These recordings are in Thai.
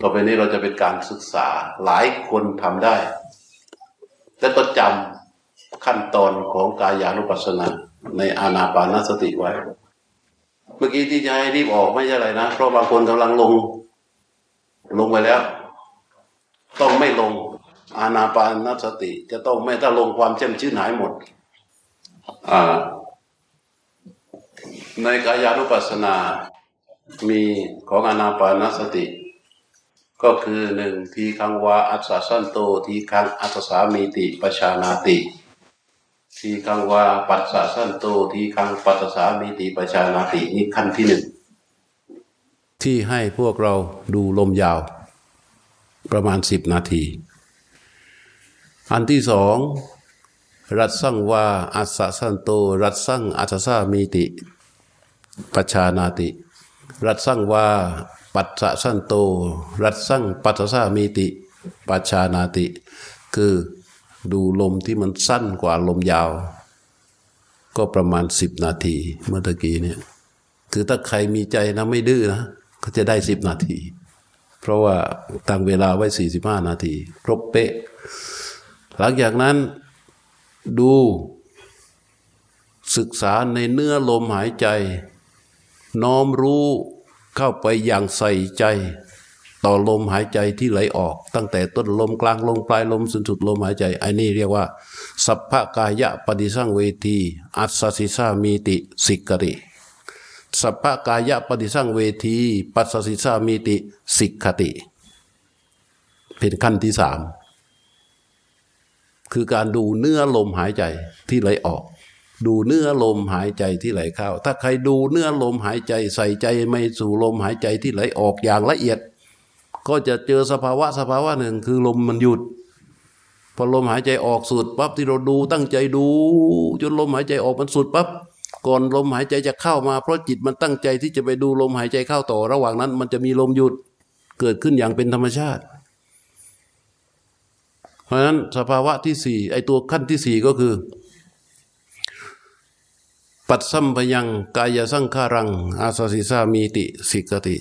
ต่อไปนี้เราจะเป็นการศึกษาหลายคนทำได้ แต่ก็จำขั้นตอนของกายานุปัสสนา ในอานาปานสติไว้ เมื่อกี้ที่จะให้รีบออกไม่ใช่อะไรนะ เพราะบางคนกำลังลง ลงไปแล้ว ต้องไม่ลงอานาปานสติ จะต้องไม่ถ้าลงความเช่มชื่นหายหมด อ่า ในกายานุปัสสนา มีของอานาปานสติ ก็คือหนึ่งทีคังวาอัศสันโตทีคังอัศสามีติปชานาติทีคังวาปัสสะสันโตทีคังปัสสามีติปชานาตินี่ขั้นที่หนึ่งที่ให้พวกเราดูลมยาว ประมาณสิบนาที อันที่สองรัตสังวาอัสสะสันโต รัตสังอัสสามีติปชานาติ รัตสังวา ปัสสะสันโต รัตสังปัสสามีติปัจชานาติ คือดูลมที่มันสั้นกว่าลมยาว ก็ประมาณสิบนาทีเมื่อตะกี้เนี่ยคือถ้าใครมีใจนะไม่ดื้อนะก็จะได้สิบนาที เพราะว่าตั้งเวลาไว้สี่สิบห้านาที ครบเป๊ะ หลังจากนั้นดูศึกษาในเนื้อลมหายใจ น้อมรู้ เข้าไปอย่างใส่ใจ ต่อลมหายใจที่ไหลออก ตั้งแต่ต้นลมกลางลมปลายลมสุดสุดลมหายใจไอ้นี่เรียกว่า สัพพกายะปฏิสังเวทีอัสสิสามีติสิกริสัพพกายะปฏิสังเวทีปัสสสิสามีติสิกขติ เป็นขั้นที่สามคือการดูเนื้อลมหายใจที่ไหลออก ดูเนื้อลมหายใจที่ไหลเข้า ถ้าใครดูเนื้อลมหายใจใส่ใจไม่สู่ลมหายใจที่ไหลออกอย่างละเอียด ก็จะเจอสภาวะสภาวะหนึ่งคือลมมันหยุด พอลมหายใจออกสุดปั๊บที่เราดูตั้งใจดู จนลมหายใจออกมันสุดปั๊บก่อนลมหายใจจะเข้ามาเพราะจิตมันตั้งใจที่จะไปดูลมหายใจเข้าต่อ ระหว่างนั้น มันจะมีลมหยุดเกิดขึ้นอย่างเป็นธรรมชาติ เพราะฉะนั้นสภาวะที่สี่ไอตัวขั้นที่สี่ก็คือ ปัดสัมพยังกายสังขารัง อาสสิสามีติสิกติ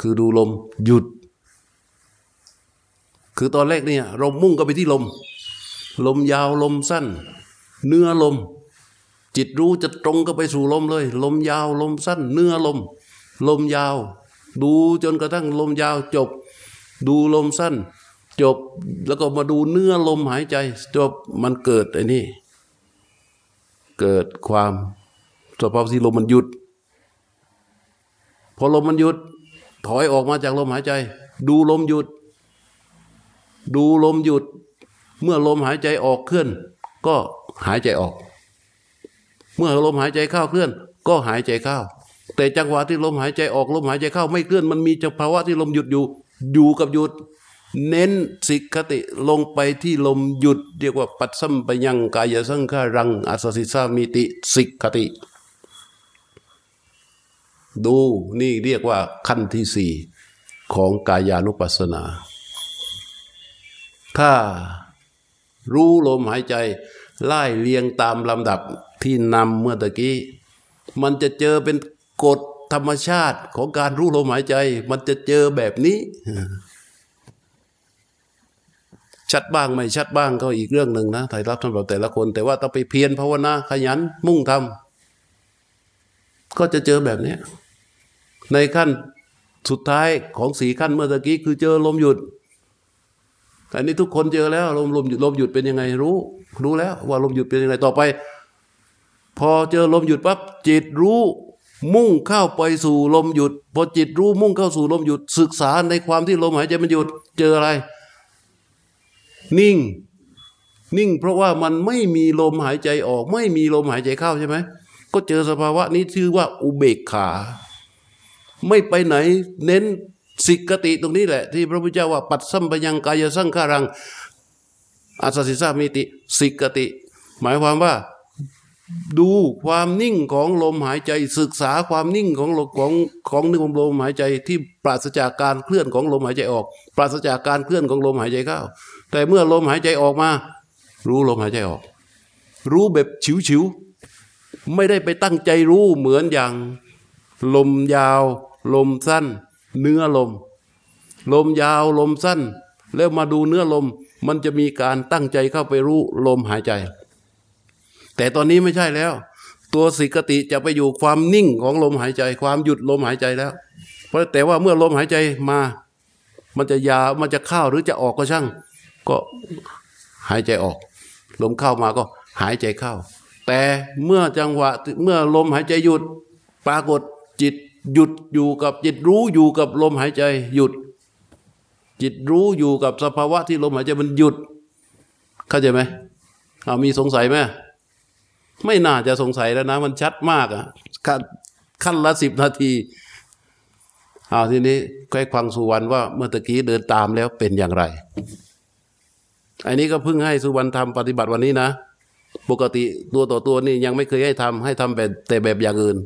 คือดูลมหยุด คือตอนแรกเนี่ยเรามุ่งก็ไปที่ลม ลมยาวลมสั้น เนื้อลม จิตรู้จะตรงก็ไปสู่ลมเลย ลมยาวลมสั้น เนื้อลม ลมยาว ดูจนกระทั่งลมยาวจบ ดูลมสั้น จบแล้วก็มาดูเนื้อลมหายใจ จบมันเกิดไอ้นี่ เกิดความสภาพที่ลมมันหยุด พอลมมันหยุด ถอยออกมาจากลมหายใจ ดูลมหยุด ดูลมหยุด เมื่อลมหายใจออกเคลื่อน ก็หายใจออก เมื่อลมหายใจเข้าเคลื่อน ก็หายใจเข้า แต่จังหวะที่ลมหายใจออกลมหายใจเข้าไม่เคลื่อนมันมีภาวะที่ลมหยุดอยู่ อยู่กับหยุด เน้นสิกขติลงไปที่ลมหยุด เรียกว่าปัดสัมปยังกายสังขารังอาสสิสามิติสิกขติ ดูนี่เรียกว่าขั้นที่สี่ของกายานุปัสสนา ถ้ารู้ลมหายใจไล่เรียงตามลำดับที่นำเมื่อตะกี้ มันจะเจอเป็นกฎธรรมชาติของการรู้ลมหายใจ มันจะเจอแบบนี้ ชัดบ้างไม่ชัดบ้างก็อีกเรื่องหนึ่งนะไทยรับสำหรับแต่ละคน แต่ว่าต้องไปเพียรภาวนาขยันมุ่งทำก็จะเจอแบบนี้ในขั้นสุดท้ายของสีขั้นเมื่อกี้คือเจอลมหยุดอันนี้ทุกคนเจอแล้วลมลมหยุดลมหยุดเป็นยังไงรู้ รู้แล้ว ว่าลมหยุดเป็นยังไงต่อไป พอเจอลมหยุดปั๊บจิตรู้มุ่งเข้าไปสู่ลมหยุด พอจิตรู้มุ่งเข้าสู่ลมหยุดศึกษาในความที่ลมหายใจมันหยุดเจออะไร นิ่ง นิ่ง เพราะว่ามันไม่มีลมหายใจออก ไม่มีลมหายใจเข้าใช่ไหมก็เจอสภาวะนี้ชื่อว่าอุเบกขา ไม่ไปไหนเน้นสิกติตรงนี้แหละ ที่พระพุทธเจ้าว่าปัดสัมปยังกายสังขารังอาสสิสามิติสิกติ หมายความว่าดูความนิ่งของลมหายใจศึกษาความนิ่งของลมของของนึกลมหายใจที่ปราศจากการเคลื่อนของลมหายใจออก ปราศจากการเคลื่อนของลมหายใจเข้า แต่เมื่อลมหายใจออกมา รู้ลมหายใจออก รู้แบบฉิวๆไม่ได้ไปตั้งใจรู้เหมือนอย่าง ลมยาว ลมสั้น เนื้อลม ลมยาวลมสั้น แล้วมาดูเนื้อลม มันจะมีการตั้งใจเข้าไปรู้ลมหายใจ แต่ตอนนี้ไม่ใช่แล้ว ตัวสิกติจะไปอยู่ความนิ่งของลมหายใจ ความหยุดลมหายใจแล้ว เพราะแต่ว่าเมื่อลมหายใจมา มันจะยาวมันจะเข้าหรือจะออกก็ช่าง ก็หายใจออก ลมเข้ามาก็หายใจเข้า แต่เมื่อจังหวะเมื่อลมหายใจหยุดปรากฏจิตหยุดอยู่กับจิตรู้อยู่กับลมหายใจหยุด จิตรู้อยู่กับสภาวะที่ลมหายใจมันหยุด เข้าใจไหมเอามีสงสัยไหมไม่น่าจะสงสัยแล้วนะ มันชัดมากอะขั้นขั้นละสิบนาทีเอาทีนี้ใกล้ฟังสุวรรณว่าเมื่อตะกี้เดินตามแล้วเป็นอย่างไร อันนี้ก็เพิ่งให้สุวรรณทำปฏิบัติวันนี้นะ ปกติตัวต่อตัวนี่ยังไม่เคยให้ทำให้ทำแบบแต่แบบอย่างอื่น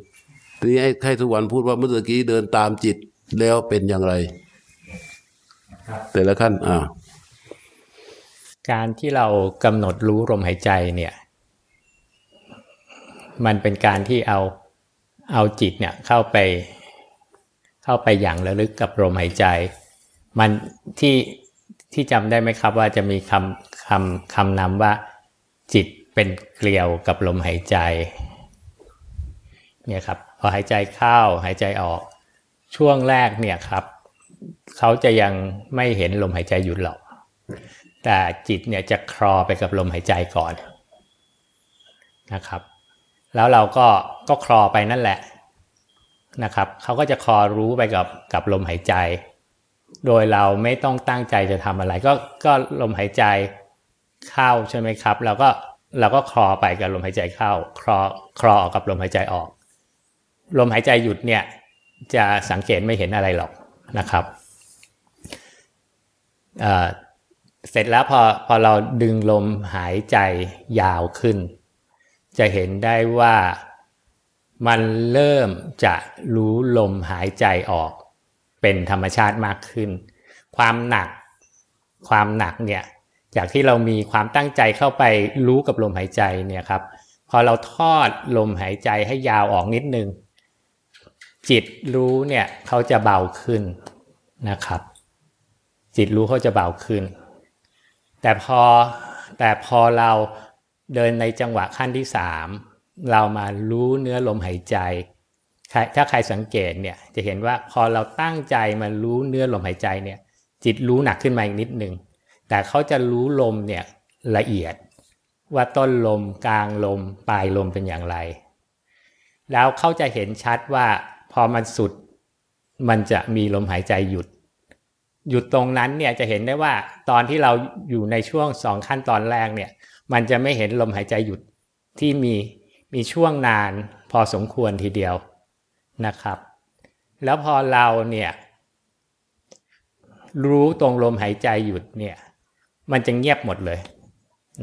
ทีนี้ให้ให้สุวรรณพูดว่าเมื่อกี้เดินตามจิตแล้วเป็นอย่างไร แต่ละขั้นอ่าการที่เรากำหนดรู้ลมหายใจเนี่ย มันเป็นการที่เอาเอาจิตเนี่ยเข้าไป เข้าไปอย่างระลึกกับลมหายใจ มันที่ ที่จำได้ไหมครับว่าจะมีคำคำคำนำว่า จิตเป็นเกลียวกับลมหายใจเนี่ยครับพอหายใจเข้าหายใจออก ช่วงแรกเนี่ยครับเขาจะยังไม่เห็นลมหายใจหยุดหรอก แต่จิตเนี่ยจะคลอไปกับลมหายใจก่อนนะครับ แล้วเราก็ก็คลอไปนั่นแหละนะครับเขาก็จะคลอรู้ไปกับกับลมหายใจ โดยเราไม่ต้องตั้งใจจะทำอะไร ก็ก็ลมหายใจเข้าใช่ไหมครับ เราก็เราก็คลอไปกับลมหายใจเข้าคลอคลอออกกับลมหายใจออก ลมหายใจหยุดเนี่ยจะสังเกตไม่เห็นอะไรหรอกนะครับเเสร็จแล้วพอพอเราดึงลมหายใจยาวขึ้น จะเห็นได้ว่ามันเริ่มจะรู้ลมหายใจออก เป็นธรรมชาติมากขึ้น ความหนัก ความหนักเนี่ยจากที่เรามีความตั้งใจเข้าไปรู้กับลมหายใจเนี่ยครับ พอเราทอดลมหายใจให้ยาวออกนิดนึง จิตรู้เนี่ยเขาจะเบาขึ้นนะครับ จิตรู้เขาจะเบาขึ้น แต่พอแต่พอเราเดินในจังหวะขั้นที่สามเรามารู้เนื้อลมหายใจ ถ้าใครสังเกตเนี่ยจะเห็นว่าพอเราตั้งใจมารู้เนื้อลมหายใจเนี่ยจิตรู้หนักขึ้นมาอีกนิดนึง แต่เขาจะรู้ลมเนี่ยละเอียด ว่าต้นลมกลางลมปลายลมเป็นอย่างไร แล้วเขาจะเห็นชัดว่าพอมันสุดมันจะมีลมหายใจหยุด หยุดตรงนั้นเนี่ยจะเห็นได้ว่าตอนที่เราอยู่ในช่วงสองขั้นตอนแรกเนี่ยมันจะไม่เห็นลมหายใจหยุดที่มีมีช่วงนานพอสมควรทีเดียว นะครับ แล้วพอเราเนี่ยรู้ตรงลมหายใจหยุดเนี่ยมันจะเงียบหมดเลย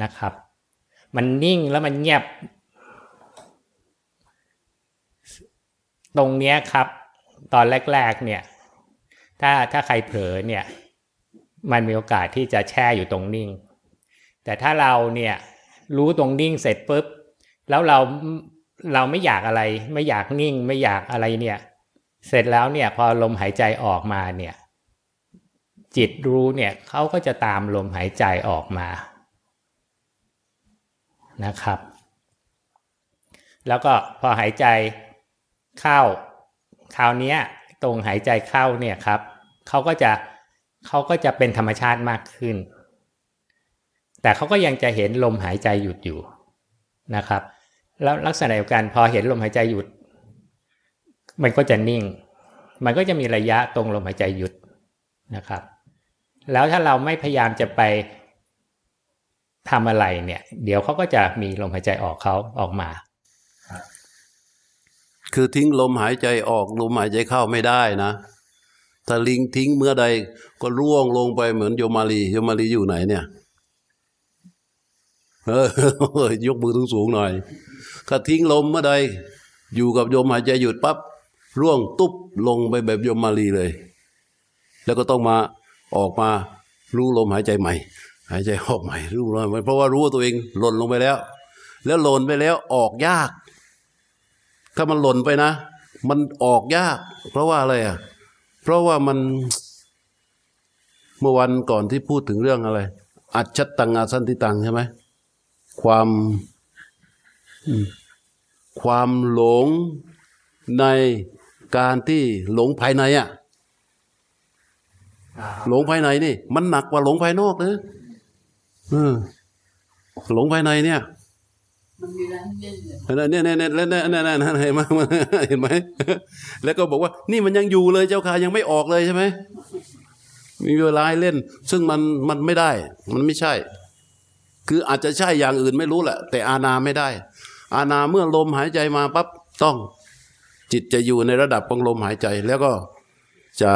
นะครับ มันนิ่งแล้วมันเงียบ ตรงเนี้ยครับ ตอนแรกๆเนี่ยถ้าถ้าใครเผลอเนี่ยมันมีโอกาสที่จะแช่อยู่ตรงนิ่ง แต่ถ้าเราเนี่ยรู้ตรงนิ่งเสร็จปุ๊บ แล้วเรา เราไม่อยากอะไร ไม่อยากนิ่ง ไม่อยากอะไรเนี่ย เสร็จแล้วเนี่ย พอลมหายใจออกมาเนี่ย จิตรู้เนี่ยเขาก็จะตามลมหายใจออกมานะครับ แล้วก็พอหายใจเข้าคราวนี้ตรงหายใจเข้าเนี่ยครับเขาก็จะเขาก็จะเป็นธรรมชาติมากขึ้น แต่เขาก็ยังจะเห็นลมหายใจหยุดอยู่นะครับ แล้วลักษณะเดียวกันพอเห็นลมหายใจหยุด มันก็จะนิ่ง มันก็จะมีระยะตรงลมหายใจหยุดนะครับ แล้วถ้าเราไม่พยายามจะไปทำอะไรเนี่ย เดี๋ยวเขาก็จะมีลมหายใจออกเขาออกมา คือทิ้งลมหายใจออกลมหายใจเข้าไม่ได้นะ ถ้าลิงทิ้งเมื่อใดก็ร่วงลงไปเหมือนโยมาลีโยมาลีอยู่ไหนเนี่ยเออยกมือสูงสูงหน่อย ถ้าทิ้งลมเมื่อใดอยู่กับโยมหายใจหยุดปั๊บร่วงตุ๊บลงไปแบบโยมมาลีเลย แล้วก็ต้องมาออกมารู้ลมหายใจใหม่ หายใจออกใหม่รู้ลมเพราะว่ารู้ว่าตัวเองหล่นลงไปแล้ว แล้วหล่นไปแล้วออกยาก ถ้ามันหล่นไปนะ มันออกยาก เพราะว่าอะไรอะ เพราะว่ามันเมื่อวันก่อนที่พูดถึงเรื่องอะไร อัจฉตังอาสันติตังใช่ไหมความ อืม ความหลงในการที่หลงภายในอะหลงภายในนี่ มันหนักกว่าหลงภายนอกนะเออหลงภายในเนี่ยมันมีร้านเล่นเลยเนี่ยเนี่ยเนี่ยเนี่ยเนี่ยเนี่ยเนี่ยเห็นไหมเห็นไหมแล้วก็บอกว่า นี่มันยังอยู่เลยเจ้าค่ะยังไม่ออกเลยใช่ไหมมีเวลาให้เล่น ซึ่งมันมันไม่ได้ มันไม่ใช่ คืออาจจะใช่อย่างอื่นไม่รู้แหละแต่อาณาไม่ได้ อาณาเมื่อลมหายใจมาปั๊บต้องจิตจะอยู่ในระดับของลมหายใจ แล้วก็จะ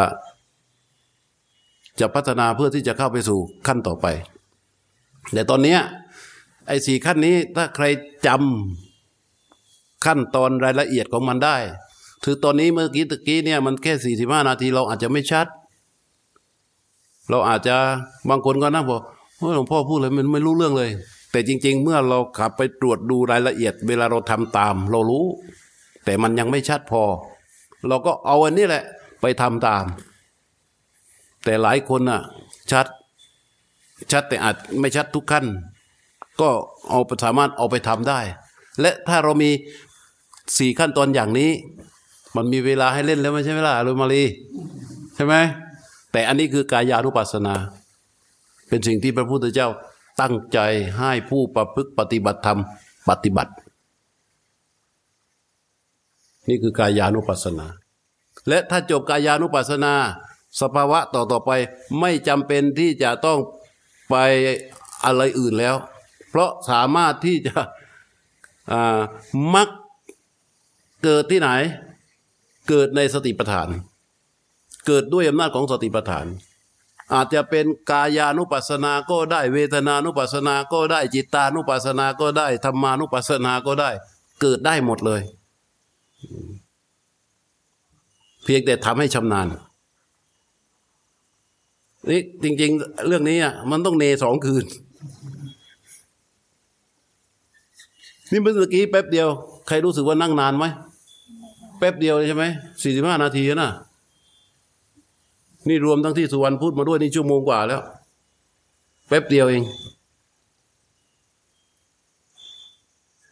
จะพัฒนาเพื่อที่จะเข้าไปสู่ขั้นต่อไป แต่ตอนนี้ไอ้สี่ขั้นนี้ถ้าใครจำขั้นตอนรายละเอียดของมันได้คือตอนนี้เมื่อกี้ตะกี้เนี่ยมันแค่สี่สิบห้านาทีเราอาจจะไม่ชัด เราอาจจะบางคนก็นั่งบอกหลวงพ่อพูดเลยมันไม่รู้เรื่องเลย แต่จริง ๆ เมื่อเราขับไปตรวจดูรายละเอียด เวลาเราทำตาม เรารู้ แต่มันยังไม่ชัดพอ เราก็เอาอันนี้แหละไปทำตาม แต่หลายคนน่ะ ชัด ชัดแต่อาจไม่ชัดทุกขั้น ก็เอาสามารถเอาไปทำได้ และถ้าเรามีสี่ขั้นตอนอย่างนี้ มันมีเวลาให้เล่นแล้วไม่ใช่ไหมล่ะอรุมารีใช่ไหมแต่อันนี้คือกายานุปัสสนา เป็นสิ่งที่พระพุทธเจ้า ตั้งใจให้ผู้ประพฤติปฏิบัติธรรมปฏิบัติ นี่คือกายานุปัสสนา และถ้าจบกายานุปัสสนา สภาวะต่อต่อไปไม่จำเป็นที่จะต้องไปอะไรอื่นแล้ว เพราะสามารถที่จะมักเกิดที่ไหน เกิดในสติปัฏฐาน เกิดด้วยอำนาจของสติปัฏฐาน อาจจะเป็นกายานุปัสสนาก็ได้ เวทนานุปัสสนาก็ได้จิตานุปัสสนาก็ได้ธรรมานุปัสสนาก็ได้ เกิดได้หมดเลย เพียงแต่ทำให้ชำนาญนี่จริง ๆ เรื่องนี้อะมันต้องเนสองคืน นี่เมื่อกี้แป๊บเดียว ใครรู้สึกว่านั่งนานไหมแป๊บเดียวใช่ไหมสี่สิบห้านาทีนะ นี่รวมทั้งที่สุวรรณพูดมาด้วยนี่ชั่วโมงกว่าแล้ว แป๊บเดียวเอง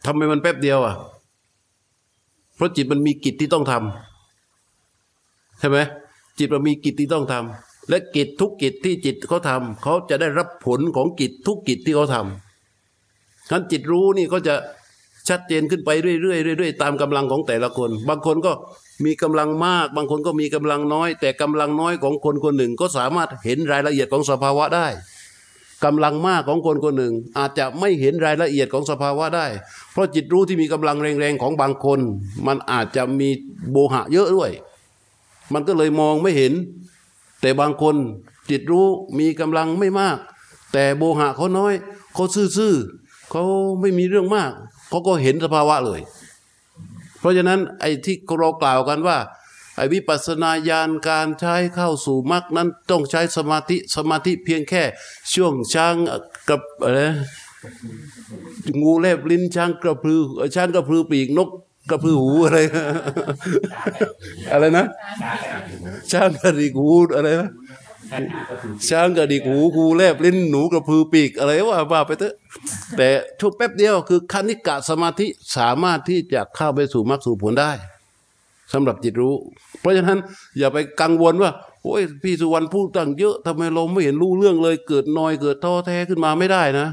ทำไมมันแป๊บเดียวอะ เพราะจิตมันมีกิจที่ต้องทำใช่ไหมจิตมันมีกิจที่ต้องทำและกิจทุกกิจที่จิตเขาทำเขาจะได้รับผลของกิจทุกกิจที่เขาทำงั้นจิตรู้นี่ก็จะชัดเจนขึ้นไปเรื่อยๆเรื่อยๆตามกำลังของแต่ละคน บางคนก็ มีกำลังมาก บางคนก็มีกำลังน้อย แต่กำลังน้อยของคนคนหนึ่ง ก็สามารถเห็นรายละเอียดของสภาวะได้กำลังมากของคนคนหนึ่ง อาจจะไม่เห็นรายละเอียดของสภาวะได้ เพราะจิตรู้ที่มีกำลังแรงๆของบางคน มันอาจจะมีโบหะเยอะด้วย มันก็เลยมองไม่เห็น แต่บางคนจิตรู้มีกำลังไม่มาก แต่โบหะเขาน้อยเขาซื่อๆเขาไม่มีเรื่องมากเขาก็เห็นสภาวะเลย เพราะฉะนั้นไอ้ที่เรากล่าวกันว่าไอ้วิปัสนาญาณการใช้เข้าสู่มรรคนั้นต้องใช้สมาธิสมาธิเพียงแค่ ช่วงช้างกับอะไรงูแลบลิ้นช้างกระพือช้างกระพือปีกนกกระพือหูอะไร อะไรนะช้างกระดิกหูอะไรนะ ช้างกระดิกหูกูแลบลิ้นหนูกระพือปีกอะไรว่าว่าไปเถอะแต่ช่วงแป๊บเดียวคือคณิกะสมาธิสามารถที่จะเข้าไปสู่มรรคสู่ผลได้สำหรับจิตรู้ เพราะฉะนั้นอย่าไปกังวลว่าโอ้ยพี่สุวรรณพูดตั้งเยอะทำไมเราไม่เห็นรู้เรื่องเลย เกิดนอยเกิดท้อแท้ขึ้นมาไม่ได้นะ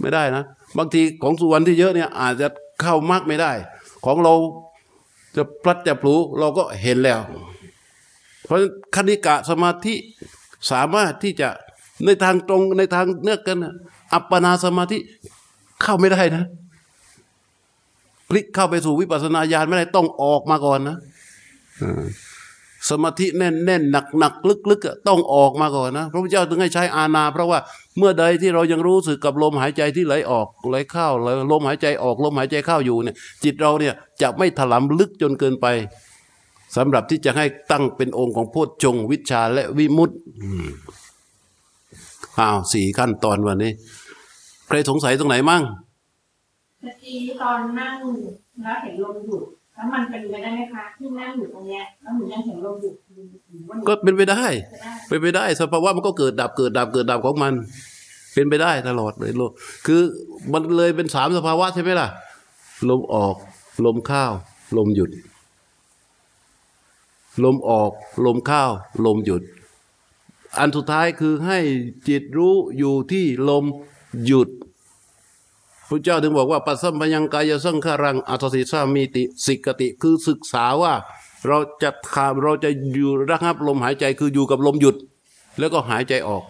ไม่ได้นะ บางทีของสุวรรณที่เยอะเนี่ยอาจจะเข้ามรรคไม่ได้ ของเราจะพลัดจะพลูเราก็เห็นแล้ว เพราะคณิกะสมาธิสามารถที่จะในทางตรงในทางเนื้อกันนะอัปปนาสมาธิเข้าไม่ได้นะพลิกเข้าไปสู่วิปัสสนาญาณไม่ได้ต้องออกมาก่อนนะสมาธิแน่นแน่นหนักหนักลึกลึกๆต้องออกมาก่อนนะพระพุทธเจ้าถึงให้ใช้อาณา เพราะว่าเมื่อใดที่เรายังรู้สึกกับลมหายใจที่ไหลออกไหลเข้าลลมหายใจออกลมหายใจเข้าอยู่เนี่ย จิตเราเนี่ยจะไม่ถลำลึกจนเกินไป สำหรับที่จะให้ตั้งเป็นองค์ของโพชฌงค์วิชาและวิมุตติอืมอ้าวสี่ขั้นตอนวันนี้ ใครสงสัยตรงไหนมั่งเมื่อกี้ตอนนั่งแล้วเห็นลมหยุดแล้วมันเป็นไปได้ไหมคะที่นั่งอยู่ตรงเนี้ยแล้วหนูยังเห็นลมหยุดหรือมันก็เป็นไปได้จะได้ เป็นไปได้สภาวะมันก็เกิดดับเกิดดับเกิดดับของมัน เป็นไปได้ตลอดเลยโลกคือมันเลยเป็นสามสภาวะใช่ไหมล่ะ ลมออก ลมเข้าลมหยุด ลมออก ลมเข้าลมหยุด อันสุดท้ายคือให้จิตรู้อยู่ที่ลมหยุดพระเจ้าถึงบอกว่าปัสสัมปยังกายสังขารังอัตสิสามีติสิกติคือศึกษาว่า เราจะทำเราจะอยู่ระงับลมหายใจคืออยู่กับลมหยุด แล้วก็หายใจออก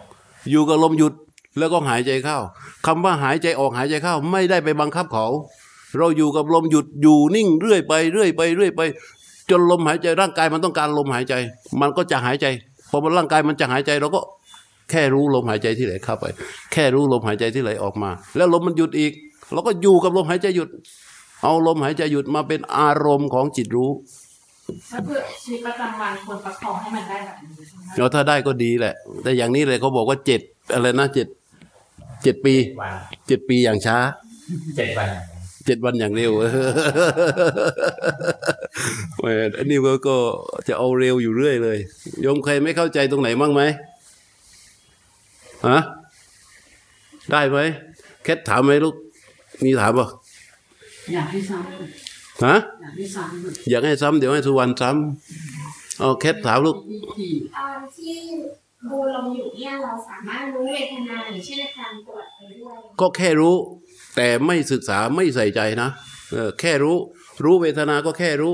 อยู่กับลมหยุดแล้วก็หายใจเข้าคำว่าหายใจออกหายใจเข้า ไม่ได้ไปบังคับเขา เราอยู่กับลมหยุดอยู่นิ่งเรื่อยไปเรื่อยไปเรื่อยไป จนลมหายใจร่างกายมันต้องการลมหายใจ มันก็จะหายใจพอมันร่างกายมันจะหายใจเราก็แค่รู้ลมหายใจที่ไหลเข้าไป แค่รู้ลมหายใจที่ไหลออกมา แล้วลมมันหยุดอีก เราก็อยู่กับลมหายใจหยุด เอาลมหายใจหยุดมาเป็นอารมณ์ของจิตรู้ก็คือชีวิตประจำวันควรประคองให้มันได้แบบนี้ใช่ไหมเราถ้าได้ก็ดีแหละ แต่อย่างนี้เลยเขาบอกว่าเจ็ดอะไรนะเจ็ดเจ็ดปีวันเจ็ดปีอย่างช้าเจ็ดวัน เจ็ดวันอย่างเร็วแหมอันนี้ก็ก็จะเอาเร็วอยู่เรื่อยเลยโยมใครไม่เข้าใจตรงไหนบ้างไหมฮะได้ไหมแค่ถามไหมลูก มีถามป่ะอยากให้ซ้ฮะำอยากให้ซ้ำอยากให้ซ้ำเดี๋ยวให้สุวรรณซ้ำเอาแค่ถามลูกที่ที่ตอนที่ดูลมอยู่เนี่ยเราสามารถรู้เวทนาอย่างเช่นอาการปวดไปด้วยก็แค่รู้ แต่ไม่ศึกษาไม่ใส่ใจนะแค่รู้ รู้เวทนาก็แค่รู้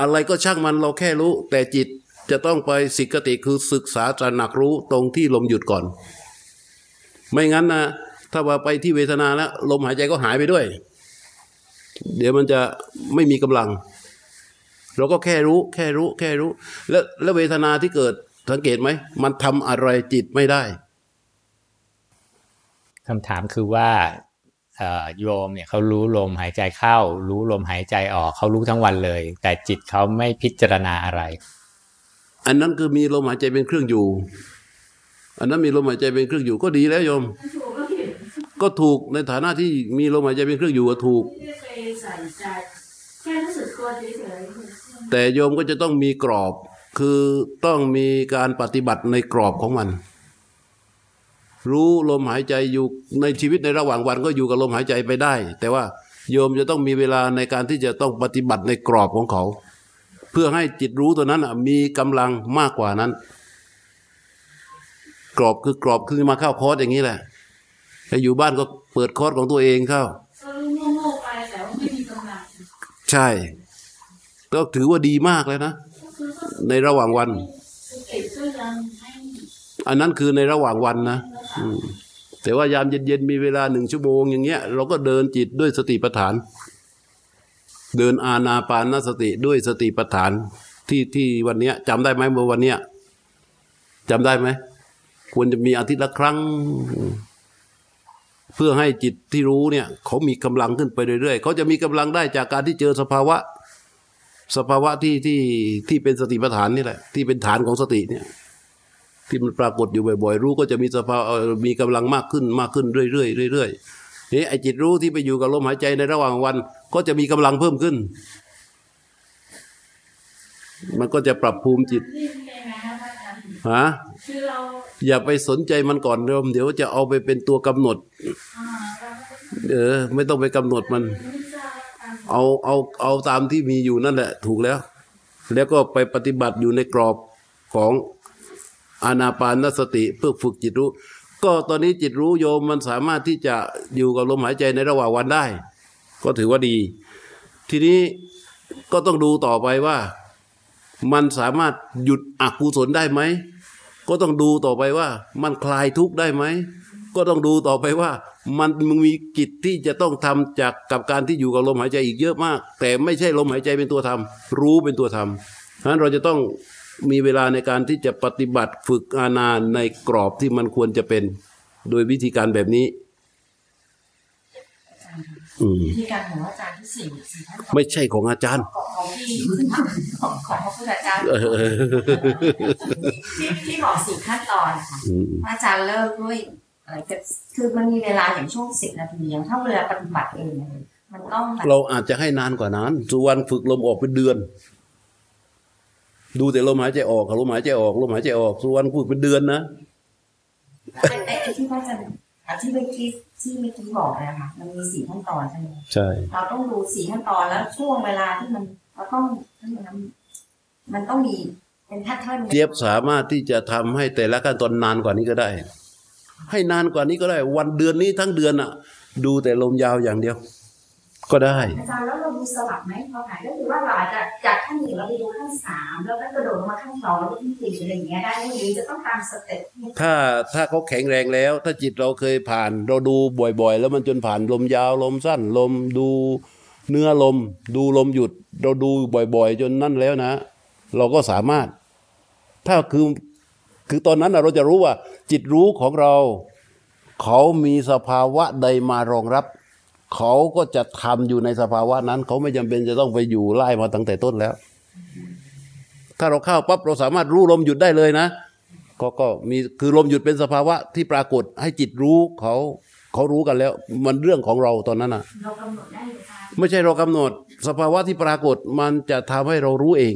อะไรก็ช่างมันเราแค่รู้ แต่จิตจะต้องไปสิกติคือศึกษาตระหนักรู้ตรงที่ลมหยุดก่อน ไม่งั้นนะถ้าว่าไปที่เวทนาแล้วลมหายใจก็หายไปด้วย เดี๋ยวมันจะไม่มีกำลัง เราก็แค่รู้ แค่รู้แค่รู้ แล้วแล้วเวทนาที่เกิดสังเกตไหม มันทำอะไรจิตไม่ได้คำถามคือว่า โยมเนี่ยเขารู้ลมหายใจเข้า รู้ลมหายใจออกเขารู้ทั้งวันเลย แต่จิตเขาไม่พิจารณาอะไร อันนั้นคือมีลมหายใจเป็นเครื่องอยู่ อันนั้นมีลมหายใจเป็นเครื่องอยู่ก็ดีแล้วโยม ก็ถูกในฐานะที่มีลมหายใจเป็นเครื่องอยู่ก็ถูกแต่โยมก็จะต้องมีกรอบคือต้องมีการปฏิบัติในกรอบของมัน รู้ลมหายใจอยู่ในชีวิตในระหว่างวันก็อยู่กับลมหายใจไปได้ แต่ว่าโยมจะต้องมีเวลาในการที่จะต้องปฏิบัติในกรอบของเขา เพื่อให้จิตรู้ตัวนั้นมีกำลังมากกว่านั้น กรอบคือกรอบคือมาเข้าคอร์สอย่างนี้แหละถ้าอยู่บ้านก็เปิดคอร์สของตัวเองเข้ารู้โง่ๆไปแต่ว่าไม่มีกำลังใช่ ก็ถือว่าดีมากแล้วนะ ในระหว่างวัน อันนั้นคือในระหว่างวันนะแต่ว่ายามเย็นๆมีเวลาหนึ่งชั่วโมงอย่างเงี้ย เราก็เดินจิตด้วยสติปัฏฐาน เดินอาณาปานสติด้วยสติปัฏฐาน ที่ที่วันเนี้ยจำได้ไหมเมื่อวันเนี้ยจำได้ไหมควรจะมีอาทิตย์ละครั้ง เพื่อให้จิตที่รู้เนี่ย เขามีกำลังขึ้นไปเรื่อยๆเขาจะมีกำลังได้จากการที่เจอสภาวะ สภาวะที่ที่ที่เป็นสติปัฏฐานนี่แหละ ที่เป็นฐานของสติเนี่ย ที่มันปรากฏอยู่บ่อยๆ รู้ก็จะมีสภาวะมีกำลังมากขึ้นมากขึ้นเรื่อยๆเรื่อยๆนี่ไอจิตรู้ที่ไปอยู่กับลมหายใจในระหว่างวัน ก็จะมีกำลังเพิ่มขึ้น มันก็จะปรับภูมิจิตนี่เป็นไงนะอาจารย์ฮะคือเราอย่าไปสนใจมันก่อนเดิมเดี๋ยวจะเอาไปเป็นตัวกำหนด เออ ไม่ต้องไปกำหนดมัน เอาเอาเอาตามที่มีอยู่นั่นแหละ ถูกแล้ว แล้วก็ไปปฏิบัติอยู่ในกรอบของ อานาปานสติเพื่อฝึกจิตรู้ ก็ตอนนี้จิตรู้โยมมันสามารถที่จะอยู่กับลมหายใจในระหว่างวันได้ ก็ถือว่าดี ทีนี้ก็ต้องดูต่อไปว่า มันสามารถหยุดอกุศลได้ไหม ก็ต้องดูต่อไปว่า มันคลายทุกข์ได้ไหม ก็ต้องดูต่อไปว่า มันมีกิจที่จะต้องทำจากกับการที่อยู่กับลมหายใจอีกเยอะมาก แต่ไม่ใช่ลมหายใจเป็นตัวทำรู้เป็นตัวทำฉะนั้นเราจะต้อง มีเวลาในการที่จะปฏิบัติฝึกอาณาในกรอบที่มันควรจะเป็น โดยวิธีการแบบนี้อืมวิธีการของอาจารย์ที่สี่สี่ท่านของไม่ใช่ของอาจารย์ ของที่ของของพระพุทธเจ้าเออที่ที่บอกสี่ขั้นตอนนะคะอืมอาจารย์เริ่มด้วยอะไรก็คือมันมีเวลาอย่างช่วงสิบนาทีอย่างถ้าเวลาปฏิบัติเองเนี่ยมันต้องแบบเราอาจจะให้นานกว่านั้นสุวรรณฝึกลมออกเป็นเดือน ดูแต่ลมหายใจออกกับลมหายใจออกลมหายใจออกสุวรรณพูดเป็นเดือนนะไอ้ไอ้ไอ้ที่พระอาจารย์อะที่เมื่อกี้ที่เมื่อกี้บอกนะคะมันมีสี่ขั้นตอนใช่ไหมใช่เราต้องดูสี่ขั้นตอนแล้วช่วงเวลาที่มันเราต้องมันมันต้องมีเป็น pattern เจี๊ยบสามารถที่จะทำให้แต่ละขั้นตอนนานกว่านี้ก็ได้ ให้นานกว่านี้ก็ได้ วันเดือนนี้ทั้งเดือนอะ ดูแต่ลมยาวอย่างเดียว ก็ได้อาจารย์แล้วเราดูสลับไหมพอหายก็คือว่าเราอาจจะจากขั้นหนึ่งเราไปดูขั้นสามแล้วก็กระโดดลงมาขั้นสองแล้วก็ขั้นสี่อะไรอย่างเงี้ยได้ไหมหรือจะต้องตาม stepถ้าถ้าเขาแข็งแรงแล้ว ถ้าจิตเราเคยผ่านเราดูบ่อยๆ แล้วมันจนผ่านลมยาวลมสั้นลมดูเนื้อลม ดูลมหยุด เราดูบ่อยๆ จนนั่นแล้วนะ เราก็สามารถ ถ้าคือคือตอนนั้นน่ะเราจะรู้ว่า จิตรู้ของเรา เขามีสภาวะใดมารองรับ เขาก็จะทำอยู่ในสภาวะนั้น เขาไม่จำเป็นจะต้องไปอยู่ไล่มาตั้งแต่ต้นแล้ว ถ้าเราเข้าปั๊บเราสามารถรู้ลมหยุดได้เลยนะก็ก็มีคือลมหยุดเป็นสภาวะที่ปรากฏให้จิตรู้เขาเขารู้กันแล้ว มันเรื่องของเราตอนนั้นอะเรากำหนดได้ไม่ใช่เรากำหนด สภาวะที่ปรากฏมันจะทำให้เรารู้เอง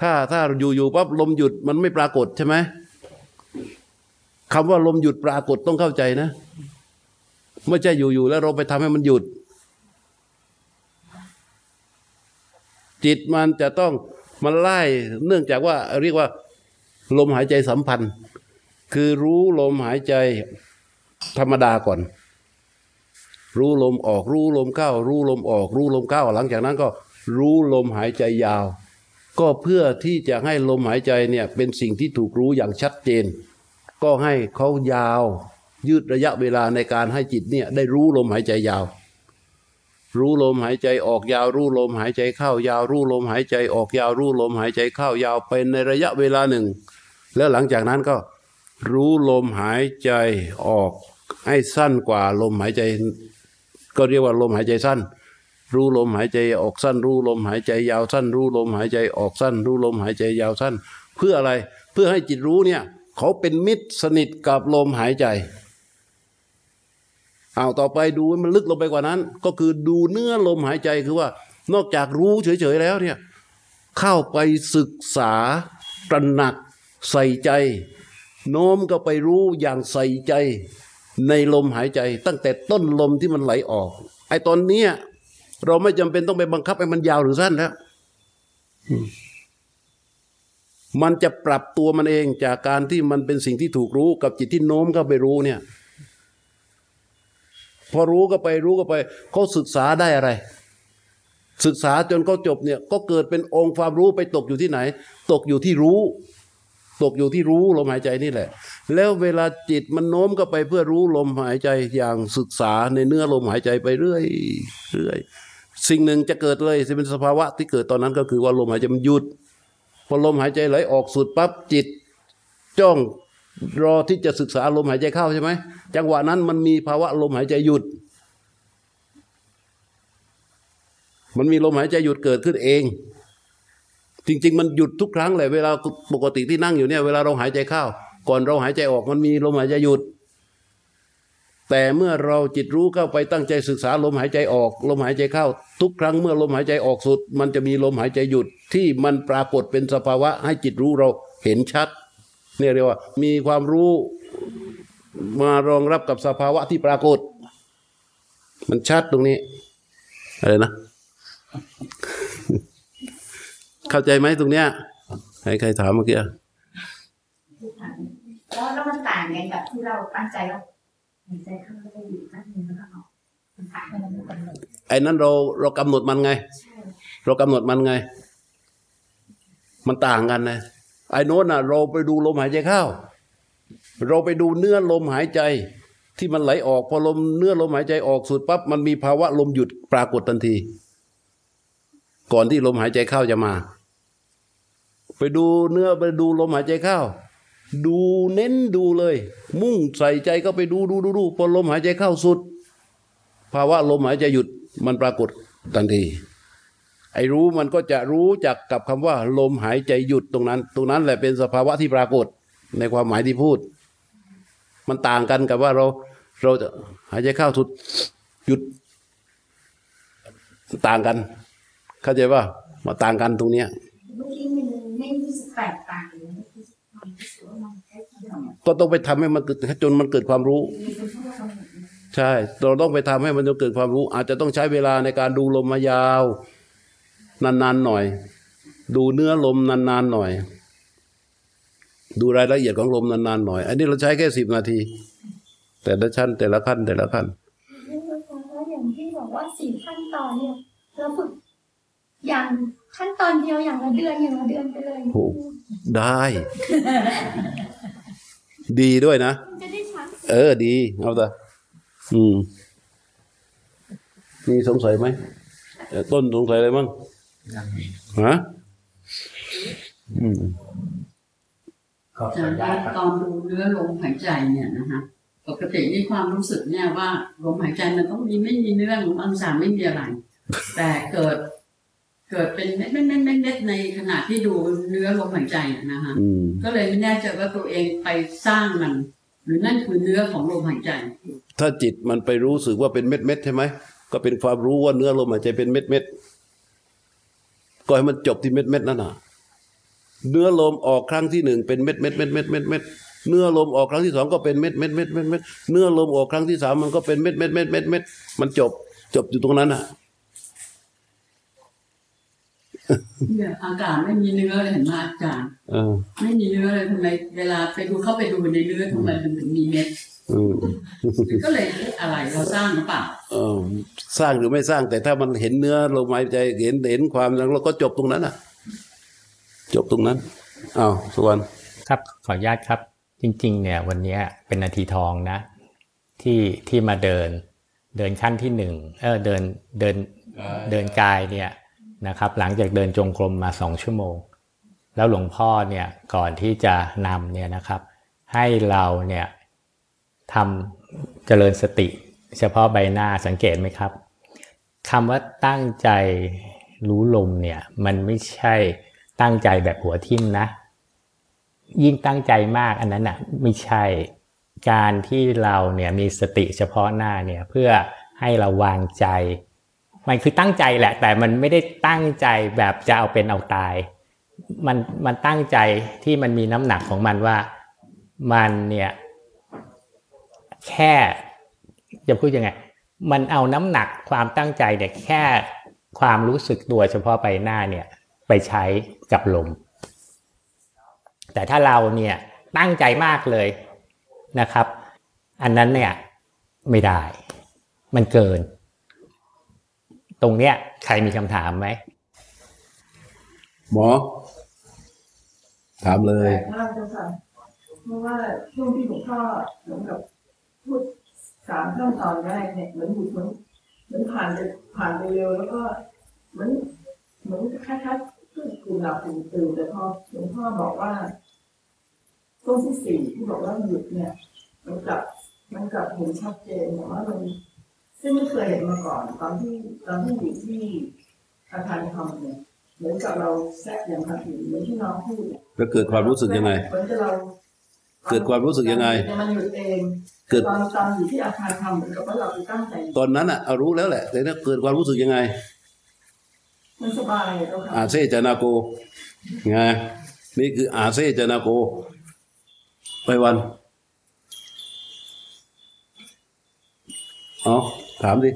ถ้าถ้าอยู่อยู่ปั๊บลมหยุดมันไม่ปรากฏใช่ไหมคำว่าลมหยุดปรากฏต้องเข้าใจนะ ไม่ใช่อยู่อยู่แล้วเราไปทำให้มันหยุด จิตมันจะต้องมันไล่เนื่องจากว่าเรียกว่า ลมหายใจสัมพันธ์ คือรู้ลมหายใจธรรมดาก่อน รู้ลมออกรู้ลมเข้า รู้ลมออก รู้ลมเข้า หลังจากนั้นก็รู้ลมหายใจยาว ก็เพื่อที่จะให้ลมหายใจเนี่ยเป็นสิ่งที่ถูกรู้อย่างชัดเจน ก็ให้เขายาว ยืดระยะเวลาในการให้จิตเนี่ยได้รู้ลมหายใจยาว รู้ลมหายใจออกยาว รู้ลมหายใจเข้ายาว รู้ลมหายใจออกยาว รู้ลมหายใจเข้ายาวเป็นในระยะเวลาหนึ่ง แล้วหลังจากนั้นก็รู้ลมหายใจออกให้สั้นกว่าลมหายใจ ก็เรียกว่าลมหายใจสั้น รู้ลมหายใจออกสั้น รู้ลมหายใจยาวสั้น รู้ลมหายใจออกสั้น รู้ลมหายใจยาวสั้น เพื่ออะไรเพื่อให้จิตรู้เนี่ยเขาเป็นมิตรสนิทกับลมหายใจ เอาต่อไปดูมันลึกลงไปกว่านั้น ก็คือดูเนื้อลมหายใจคือว่า นอกจากรู้เฉยๆแล้วเนี่ยเข้าไปศึกษาตระหนักใส่ใจ โน้มก็ไปรู้อย่างใส่ใจในลมหายใจ ตั้งแต่ต้นลมที่มันไหลออก ไอ้ตอนเนี้ยเราไม่จำเป็นต้องไปบังคับให้มันยาวหรือสั้นแล้วมมันจะปรับตัวมันเองจากการที่มันเป็นสิ่งที่ถูกรู้กับจิตที่โน้มเข้าไปรู้เนี่ย พอรู้ก็ไปรู้ก็ไปเขาศึกษาได้อะไร ศึกษาจนเขาจบเนี่ยก็เกิดเป็นองค์ความรู้ไปตกอยู่ที่ไหน ตกอยู่ที่รู้ ตกอยู่ที่รู้ลมหายใจนี่แหละ แล้วเวลาจิตมันโน้มก็ไปเพื่อรู้ลมหายใจอย่างศึกษาในเนื้อลมหายใจไปเรื่อยเรื่อยสิ่งหนึ่งจะเกิดเลยจะเป็นสภาวะที่เกิดตอนนั้นก็คือว่าลมหายใจมันหยุดพอลมหายใจไหลออกสุดปั๊บจิต จ้อง รอที่จะศึกษาลมหายใจเข้าใช่ไหมจังหวะนั้นมันมีภาวะลมหายใจหยุด มันมีลมหายใจหยุดเกิดขึ้นเอง จริง ๆ มันหยุดทุกครั้งเลยเวลาปกติที่นั่งอยู่เนี่ยเวลาเราหายใจเข้า ก่อนเราหายใจออกมันมีลมหายใจหยุด แต่เมื่อเราจิตรู้เข้าไปตั้งใจศึกษาลมหายใจออก ลมหายใจเข้า ทุกครั้งเมื่อลมหายใจออกสุด มันจะมีลมหายใจหยุดที่มันปรากฏเป็นสภาวะให้จิตรู้เราเห็นชัด เนี่ยเรียกว่ามีความรู้มารองรับกับสภาวะที่ปรากฏ มันชัดตรงนี้ อะไรนะ เข้าใจไหมตรงเนี้ยใครใครถามเมื่อกี้อะแล้วแล้วมันต่างกันแบบที่เราตั้งใจว่าหายใจเข้าแล้วก็อยู่ตั้งนึงแล้วก็ออกมันต่างกันมันกำหนดไอ้นั้นเราเรากำหนดมันไง เรากำหนดมันไง มันต่างกันนะ ไอ้โน้นน่ะ เราไปดูลมหายใจเข้า เราไปดูเนื้อลมหายใจที่มันไหลออกพอลมเนื้อลมหายใจออกสุดปั๊บมันมีภาวะลมหยุดปรากฏทันที ก่อนที่ลมหายใจเข้าจะมา ไปดูเนื้อไปดูลมหายใจเข้า ดูเน้นดูเลย มุ่งใส่ใจก็ไปดูดูดูดูพอลมหายใจเข้าสุด ภาวะลมหายใจหยุดมันปรากฏทันที ไอ้รู้มันก็จะรู้จักกับคำว่า ลมหายใจหยุดตรงนั้น ตรงนั้นแหละเป็นสภาวะที่ปรากฏในความหมายที่พูด มันต่างกันกับว่าเราเราจะหายใจเข้าสุดหยุด ต่างกัน เข้าใจว่ามาต่างกันตรงเนี้ยมรู้สึกแตกต่างเลยที่มันรู้สึกว่ามันใกล้เคียงเนี่ยก็ต้องไปทำให้มันเกิดจนมันเกิดความรู้มีคนชอบทำแบบนี้ใช่ เราต้องไปทำให้มันจนเกิดความรู้ อาจจะต้องใช้เวลาในการดูลมมายาว นานๆหน่อย ดูเนื้อลมนานๆหน่อย ดูรายละเอียดของลมนานๆหน่อย อันนี้เราใช้แค่สิบนาที แต่ละชั้นแต่ละขั้นแต่ละขั้นนี่นะคะแล้วอย่างที่บอกว่าสี่ขั้นตอนเนี่ยเราฝึกอย่างขั้นตอนเดียวอย่างละเดือนอย่างละเดือนไปเลยโอ้ได้ ดีด้วยนะมันจะได้ชัดเออดี เอาแต่อืมมีสงสัยไหมเอ่อต้นสงสัยอะไรมั้ง ฮะอืมขอบอาคุจารณย์คว่ารับตอนดูเนื้อลมหายใจเนี่ยนะคะปกตินี่ความรู้สึกเนี่ยว่าลมหายใจมันต้องมีไม่มีเนื้อหรือองศาไม่มีอะไร แต่เกิด เกิดเป็นเม็ดเม็ดเม็ดเม็ดเม็ดในขณะที่ดูเนื้อลมหายใจอะนะคะอืมก็เลยไม่แน่ใจว่าตัวเองไปสร้างมัน หรือนั่นคือเนื้อของลมหายใจ ถ้าจิตมันไปรู้สึกว่าเป็นเม็ดเม็ดๆใช่ไหมก็เป็นความรู้ว่าเนื้อลมหายใจเป็นเม็ดเม็ดๆ ก็ให้มันจบที่เม็ดเม็ดๆนั่นน่ะ เนื้อลมออกครั้งที่หนึ่งเป็นเม็ดเม็ดเม็ดเม็ดเม็ดเม็ดเนื้อลมออกครั้งที่สองก็เป็นเม็ดเม็ดเม็ดเม็ดเม็ดเนื้อลมออกครั้งที่สามมันก็เป็นเม็ดเม็ดเม็ดเม็ดเม็ดมันจบ จบอยู่ตรงนั้นน่ะเนี่ยอากาศไม่มีเนื้อเลยเห็นไหมอาจารย์เออไม่มีเนื้อเลยทำไมเวลาไปดูเข้าไปดูในเนื้อทำไมมันถึงมีเม็ดอืม ก็เลยเอ๊ะอะไรเราสร้างหรือเปล่าเออสร้างหรือไม่สร้างแต่ถ้ามันเห็นเนื้อลมหายใจเห็นเห็นความแล้วเราก็จบตรงนั้นอะ จบตรงนั้นอ้าวสุวรรณครับขออนุญาตครับ จริง ๆ เนี่ย วันเนี้ยเป็นนาทีทองนะ ที่ที่มาเดิน เดินขั้นที่หนึ่งเออเดินเดินเดินกายเนี่ยนะครับ หลังจากเดินจงกรมมาสองชั่วโมง แล้วหลวงพ่อเนี่ยก่อนที่จะนำเนี่ยนะครับ ให้เราเนี่ย ทำเจริญสติ เฉพาะใบหน้าสังเกตไหมครับคำว่าตั้งใจรู้ลมเนี่ย มันไม่ใช่ตั้งใจแบบหัวทิ่มนะ ยิ่งตั้งใจมากอันนั้นอะไม่ใช่การที่เราเนี่ยมีสติเฉพาะหน้าเนี่ยเพื่อให้เราวางใจ มันคือตั้งใจแหละ แต่มันไม่ได้ตั้งใจแบบจะเอาเป็นเอาตาย มันมันตั้งใจที่มันมีน้ำหนักของมันว่า มันเนี่ย แค่จะพูดยังไง มันเอาน้ำหนักความตั้งใจเนี่ยแค่ความรู้สึกตัวเฉพาะใบหน้าเนี่ยไปใช้กับลม แต่ถ้าเราเนี่ยตั้งใจมากเลยนะครับ อันนั้นเนี่ยไม่ได้ มันเกิน ตรงเนี้ยใครมีคำถามไหมหมอ ถามเลยแปลกมากเจ้าค่ะเพราะว่าช่วงที่หลวงพ่อเหมือนกับ พูดสามขั้นตอนแรกเนี่ยเหมือนบุตรเหมือนเหมือนผ่านไปผ่านไปเร็วแล้วก็เหมือนเหมือนคล้ายๆขึ้นกลุ่มหลับกลุ่มตื่นแต่พอหลวงพ่อบอกว่าช่วงที่สี่ที่บอกว่าหยุดเนี่ย มันกลับมันกลับเห็นชัดเจนแต่ว่ามันซึ่งไม่เคยเห็นมาก่อน ตอนที่ตอนที่อยู่ที่อาคารทำเนี่ยเหมือนกับเราแทรกอย่างทันทีเหมือนที่น้องพูดเนี่ยแล้วเกิดความรู้สึกยังไงเหมือนกับเรา เกิดความรู้สึกยังไงมันหยุดเองเกิดตอนตอนอยู่ที่อาคารทำเหมือนกับว่าเราไปตั้งใจตอนนั้นอะเอารู้แล้วแหละแต่ถ้าเกิดความรู้สึกยังไงมันสบายเราค่ะอาเซจานาโกไงนี่คืออาเซจานาโก ไปวันอ๋อถามดิ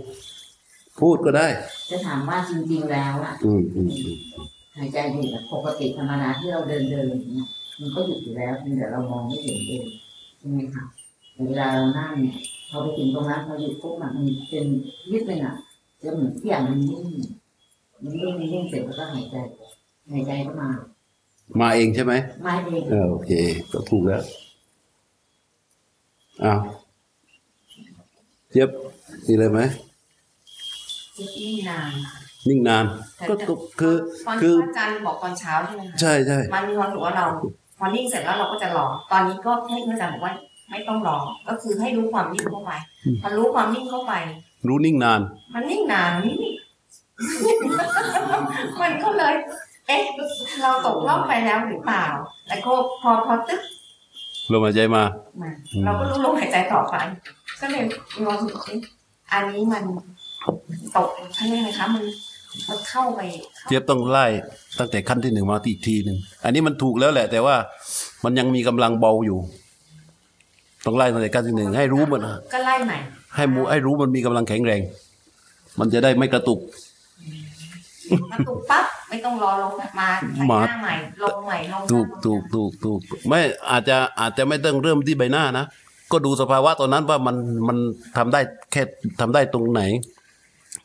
พูดก็ได้ จะถามว่าจริง ๆ แล้วอะอืมอืมอืมหายใจอยู่แบบปกติธรรมดาที่เราเดินเดินอย่างเนี่ย มันก็หยุดอยู่แล้วเพียงแต่เรามองไม่เห็นเองใช่ไหมคะแต่เวลาเรานั่งเนี่ยพอไปถึงตรงนั้นพอหยุดปุ๊บอะมันเป็นวิดเลยอะจะเหมือนทุกอย่างมันนิ่งมันนิ่งนิ่งเสร็จแล้วก็หายใจหายใจก็มา มาเองใช่ไหมไม่เองเออโอเค ก็ถูกแล้วอ้าวเจี๊ยบมีอะไรไหมจิตนิ่งนานค่ะนิ่งนานก็ตุกคือตอนคืที่อพระอาจารย์บอกตอนเช้าใช่ไหมคะใช่ใช่มันมีความรู้สึกว่าเราพ อนิ่งเสร็จแล้วเราก็จะรอ ตอนนี้ก็ให้พระอาจารย์บอกว่าไม่ต้องรอ ก็คือให้รู้ความนิ่งเข้าไปพอรู้ความนิ่งเข้าไป รู้นิ่งนาน มันนิ่งนานมันนิ่งมันก็เลย เอ๊ะ เราตกล่องไปแล้วหรือเปล่า แต่ก็พอพอตึ๊บลมหายใจมามาเราก็รู้ลมหายใจต่อไป ก็เลยมีความรู้สึกเอ๊ะอันนี้มันตกเขาเรียกไงคะมัน มันเข้าไปเจี๊ยบต้องไล่ตั้งแต่ขั้นที่หนึ่งมาอีกทีหนึ่งอันนี้มันถูกแล้วแหละ แต่ว่ามันยังมีกำลังเบาอยู่ ต้องไล่ตั้งแต่ขั้นที่หนึ่งให้รู้มันก็ไล่ใหม่ให้มูให้รู้มันมีกำลังแข็งแรง มันจะได้ไม่กระตุกกระตุกปั๊บไม่ต้องรอลงมาไปมาหน้าใหม่ลงใหม่ลงถูกถูกถูกถูกไม่อาจจะอาจจะไม่ต้องเริ่มที่ใบหน้านะก็ดูสภาวะตอนนั้นว่ามันมันทำได้แค่ทำได้ตรงไหน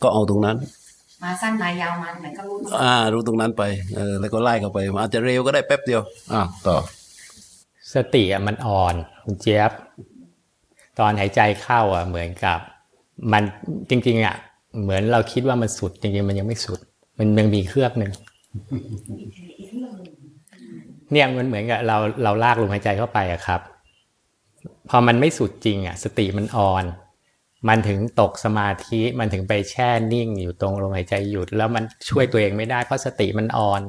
ก็เอาตรงนั้น มาสั้นมายาวมาไหนก็รู้ตัวอ่า รู้ตรงนั้นไปเออแล้วก็ไล่เข้าไปอาจจะเร็วก็ได้แป๊บเดียวอ่าต่อ สติอะมันอ่อนคุณเจี๊ยบ ตอนหายใจเข้าอะเหมือนกับ มันจริง ๆ อะ เหมือนเราคิดว่ามันสุด จริงๆ มันยังไม่สุด มันยังมีเครือกหนึ่งเนี่ยมันเหมือนกับเราเราลากลมหายใจเข้าไปอะครับ พอมันไม่สุดจริงอะ สติมันอ่อน มันถึงตกสมาธิมันถึงไปแช่นิ่งอยู่ตรงลมหายใจหยุด แล้วมันช่วยตัวเองไม่ได้เพราะสติมันอ่อน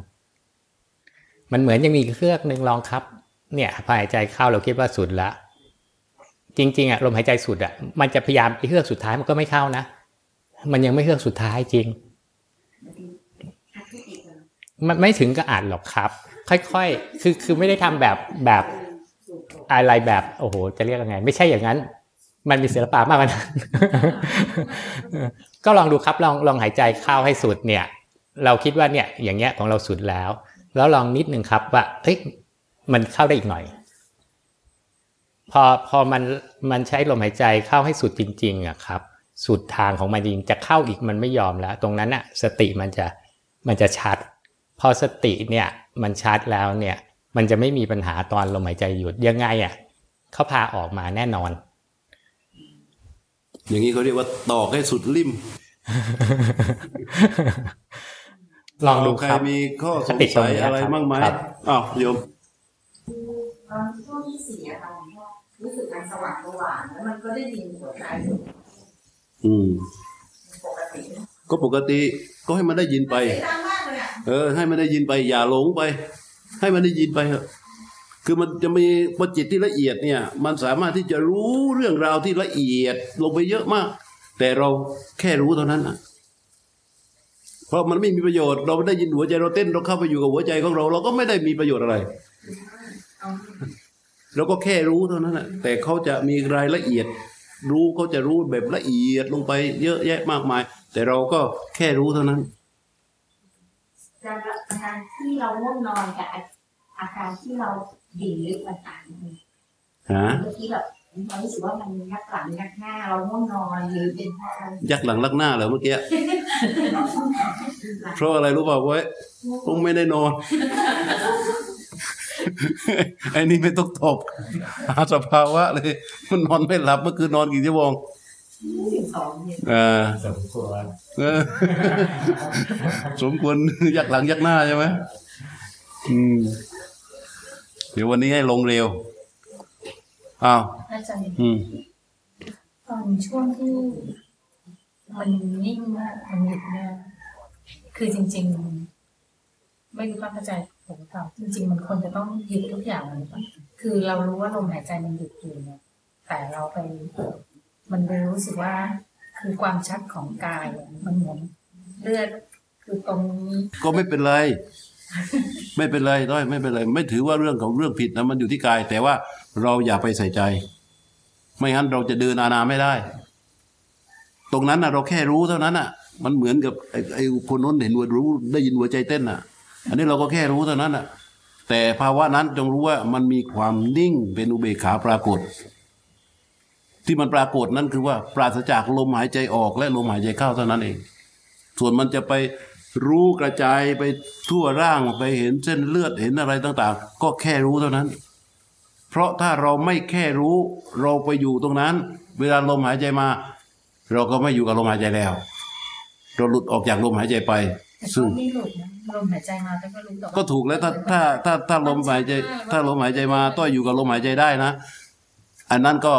มันเหมือนยังมีเครื่อกหนึ่งลองครับ เนี่ยพอหายใจเข้าเราคิดว่าสุดละจริงๆอะลมหายใจสุดอะมันจะพยายามไอ้เครื่อกสุดท้ายมันก็ไม่เข้านะ มันยังไม่เครื่อกสุดท้ายจริง มันไม่ถึงกับอ่านหรอกครับ ค่อยๆ คือคือไม่ได้ทำแบบแบบอะไรแบบโอ้โห จะเรียกยังไง ไม่ใช่อย่างนั้น มันมีศิลปะมากกว่านั้นก็ลองดูครับลองลองหายใจเข้าให้สุดเนี่ย เราคิดว่าเนี่ยอย่างเงี้ยของเราสุดแล้ว แล้วลองนิดนึงครับว่าเฮ้ยมันเข้าได้อีกหน่อย พอพอมันมันใช้ลมหายใจเข้าให้สุดจริงๆอะครับ สุดทางของมันจริงจะเข้าอีกมันไม่ยอมแล้ว ตรงนั้นอะสติมันจะมันจะชัด พอสติเนี่ยมันชัดแล้วเนี่ย มันจะไม่มีปัญหาตอนลมหายใจหยุดยังไงอะเขาพาออกมาแน่นอน อย่างนี้เขาเรียกว่าตอกให้สุดริมลองดูใครครับมีข้อสงติดตรงสัยนี้อะไรครับบ้างไหมครับอ้าวโยมตอนช่วงที่สี่อะค่ะหลวงพ่อรู้สึกมันสว่างสว่างแล้วมันก็ได้ยินหัวใจอยู่อืมปกตินะก็ปกติก็ให้มันได้ยินไปเสียงดังมากเลยอะเออ ให้มันได้ยินไป อย่าหลงไป ให้มันได้ยินไปเถอะ คือมันจะมีพอจิตที่ละเอียดเนี่ย มันสามารถที่จะรู้เรื่องราวที่ละเอียดลงไปเยอะมาก แต่เราแค่รู้เท่านั้นนะเพราะมันไม่มีประโยชน์เราไม่ได้ยินหัวใจเราเต้นเราเข้าไปอยู่กับหัวใจของเรา เราก็ไม่ได้มีประโยชน์อะไรเราก็แค่รู้เท่านั้นแหะแต่เขาจะมีรายละเอียด รู้เขาจะรู้แบบละเอียดลงไปเยอะแยะมากมาย แต่เราก็แค่รู้เท่านั้นกาการที่เราง่วงนอนกับอาการที่เรา ดิ่งลึกมันต่างกันฮะเมื่อกี้แบบเรารู้สึกว่ามันยักหลังยักหน้าเราง่วงนอนหรือเป็นเพราะอะไรยักหลังลักหน้าเหรอเมื่อกี้เพราะอะไรรู้เปล่าเว้ยคงไม่ได้นอนไอ้นี่ไม่ต้องตอบหาสภาวะเลยมันนอนไม่หลับเมื่อคืนนอนกี่ชั่วโมงสองเนี่ยอ่าสมควรเออสมควรยักหลังยักหน้าใช่ไหมอืม เดี๋ยววันนี้ให้ลงเร็วอ้าวอาจารย์อืมตอนช่วงที่มันนิ่งมากมันหยุดเนี่ยคือจริง ๆ ไม่รู้ความเข้าใจผมหรือเปล่าจริง ๆ มันควรจะต้องหยุดทุกอย่างเลยปะคือเรารู้ว่าลมหายใจมันหยุดอยู่เนี่ยแต่เราไป มันไปรู้สึกว่า คือความชัดของกายอะมันเหมือนเลือดคือตรงนี้ก็ไม่เป็นไร ไม่เป็นไรด้อยไม่เป็นไร ไม่ถือว่าเรื่องของเรื่องผิดนะมันอยู่ที่กาย แต่ว่าเราอย่าไปใส่ใจ ไม่งั้นเราจะเดินอานาไม่ได้ ตรงนั้นนะเราแค่รู้เท่านั้นอะ มันเหมือนกับไอ้ไอ้คนนู้นเห็นหัวรู้ ได้ยินหัวใจเต้นอะ อันนี้เราก็แค่รู้เท่านั้นอะ แต่ภาวะนั้นจงรู้ว่ามันมีความนิ่งเป็นอุเบกขาปรากฏ ที่มันปรากฏนั้นคือว่า ปราศจากลมหายใจออกและลมหายใจเข้าเท่านั้นเอง ส่วนมันจะไป รู้กระจายไปทั่วร่างไปเห็นเส้นเลือดเห็นอะไรต่าง ๆ ก็แค่รู้เท่านั้น เพราะถ้าเราไม่แค่รู้ เราไปอยู่ตรงนั้น เวลาลมหายใจมา เราก็ไม่อยู่กับลมหายใจแล้ว เราหลุดออกจากลมหายใจไปแต่ซึ่ก็งไม่หลุดนะลมหายใจมาแต่ก็รู้แต่ว่าก็ถูกแล้วถ้าถ้าถ้าถ้าลมหายใจ ถ้าลมหายใจมาต้อยอยู่กับลมหายใจได้นะ อันนั้นก็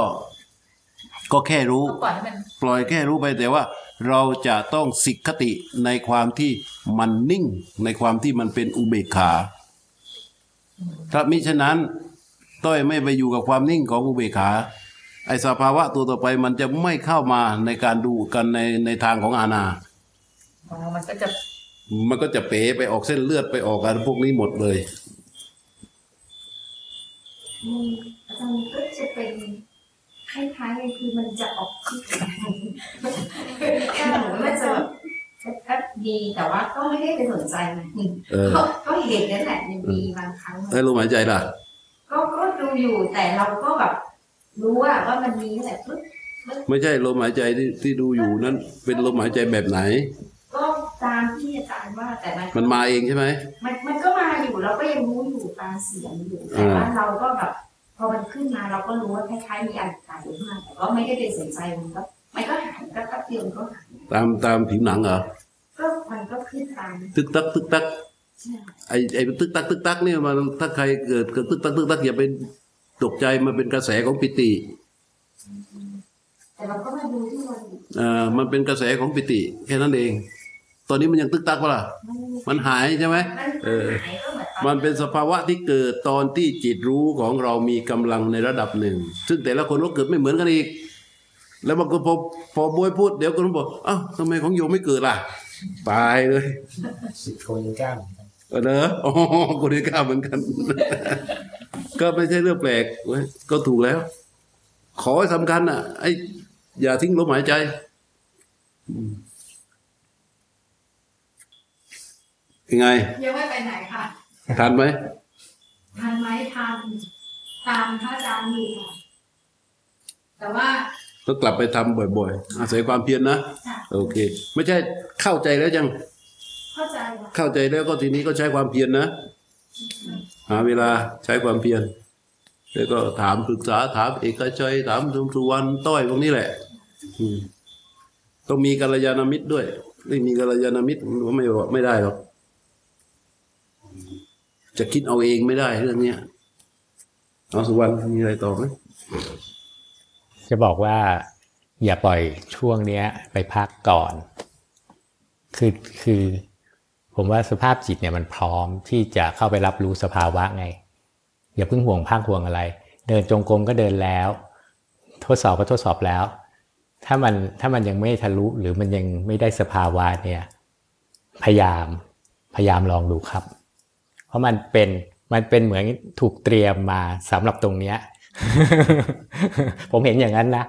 ก็แค่รู้ก็ปล่อยให้มันปล่อยแค่รู้ไปแต่ว่า เราจะต้องสิกขติในความที่มันนิ่ง ในความที่มันเป็นอุเบกขา ถ้ามิฉะนั้นต้อยไม่ไปอยู่กับความนิ่งของอุเบกขาไอสภาวะตัวต่อไปมันจะไม่เข้ามาในการดูกันในในทางของอาณาอ๋อมันก็จะมันก็จะเป๋ไปออกเส้นเลือดไปออกอะไรพวกนี้หมดเลยอืมอาจารย์ก็จะเป็น คล้ายๆเลยคือมันจะออกที่ก็มันจะก็ดีแต่ว่าก็ไม่ได้ไปสนใจมันเออก็ก็เห็นนั่นแหละมันมีบางครั้งมันไอ้ลมหายใจล่ะ ก็ก็ดูอยู่แต่เราก็แบบรู้ว่าว่ามันมีแต่ปึ๊บไม่ใช่ลมหายใจที่ที่ดูอยู่นั้น เป็นลมหายใจแบบไหน ก็ตามที่อาจารย์ว่าแต่มันมันมาเองใช่ไหมมันมันก็มาอยู่เราก็ยังรู้อยู่ตามเสียงอยู่แต่ว่าเราก็แบบพ อมันขึ้นมาเราก็รู้ว่าคล้ายๆมีอะไรตายอยู่ข้างในแต่ก็ไม่ได้ไปสนใจมันก็มันก็หายก็แป๊บเดียวมันก็หายตามตามผิวหนังเหรอก็มันก็ขึ้นตามตึกตักตึกตักใช่ไอ้ไอ้ตึกตักตึกตักเนี่ยมันถ้าใครเกิดเกิดตึกตักตึกตักอย่าไปตกใจมันเป็นกระแสของปิติแต่เราก็มาดูที่มันเอ่ามันเป็นกระแสของปิติแค่นั้นเอง ตอนนี้มันยังตึกตักปะล่ะมันมันหายใช่ไหมมันเออหายก็เห มือนตอมันเป็นสภาวะที่เกิดตอนที่จิตรู้ของเรามีกำลังในระดับหนึ่ง ซึ่งแต่ละคนก็เกิดไม่เหมือนกันอีก แล้วบางคนพอพอบวยพูดเดี๋ยวคนบอกอ้าวทำไมของโยมไม่เกิดล่ะตายเลยสิทธิ์โคยังกล้าเหมือนกันเออเนอะอ๋อคนนี้กล้าเหมือนกัน ก็ไม่ใช่เรื่องแปลกเว้ยก็ถูกแล้ว ขอให้สำคัญอะไอ้อย่าทิ้งลมหายใจอืมยังไงยังไม่ไปไหนค่ะ ทันไหมทันไหมทันตามพระอาจารย์อยู่ค่ะแต่ว่าก็กลับไปทำบ่อยๆ อาศัยความเพียรนะค่ะโอเค ไม่ใช่เข้าใจแล้วยัง เข้าใจค่ะเข้าใจแล้วก็ทีนี้ก็ใช้ความเพียรนะหาเวลาใช้ความเพียรแล้วก็ถามปรึกษาถามเอกชัยถามสุสุวรรณต้อยพวกนี้แหละอืมต้องมีกัลยาณมิตรด้วยไม่มีกัลยาณมิตรก็ไม่ไม่ได้หรอก จะคิดเอาเองไม่ได้เรื่องนี้เอาสุวรรณมีอะไรต่อไหมจะบอกว่า อย่าปล่อยช่วงเนี้ย ไปพักก่อน คือคือ ผมว่าสภาพจิตเนี่ยมันพร้อมที่จะเข้าไปรับรู้สภาวะไง อย่าเพิ่งห่วงภาคห่วงอะไร เดินจงกรมก็เดินแล้ว ทดสอบก็ทดสอบแล้ว ถ้ามันถ้ามันยังไม่ทะลุหรือมันยังไม่ได้สภาวะเนี่ย พยายามพยายามลองดูครับ เพราะมันเป็นมันเป็นเหมือนถูกเตรียมมาสำหรับตรงเนี้ย ผมเห็นอย่างนั้นนะ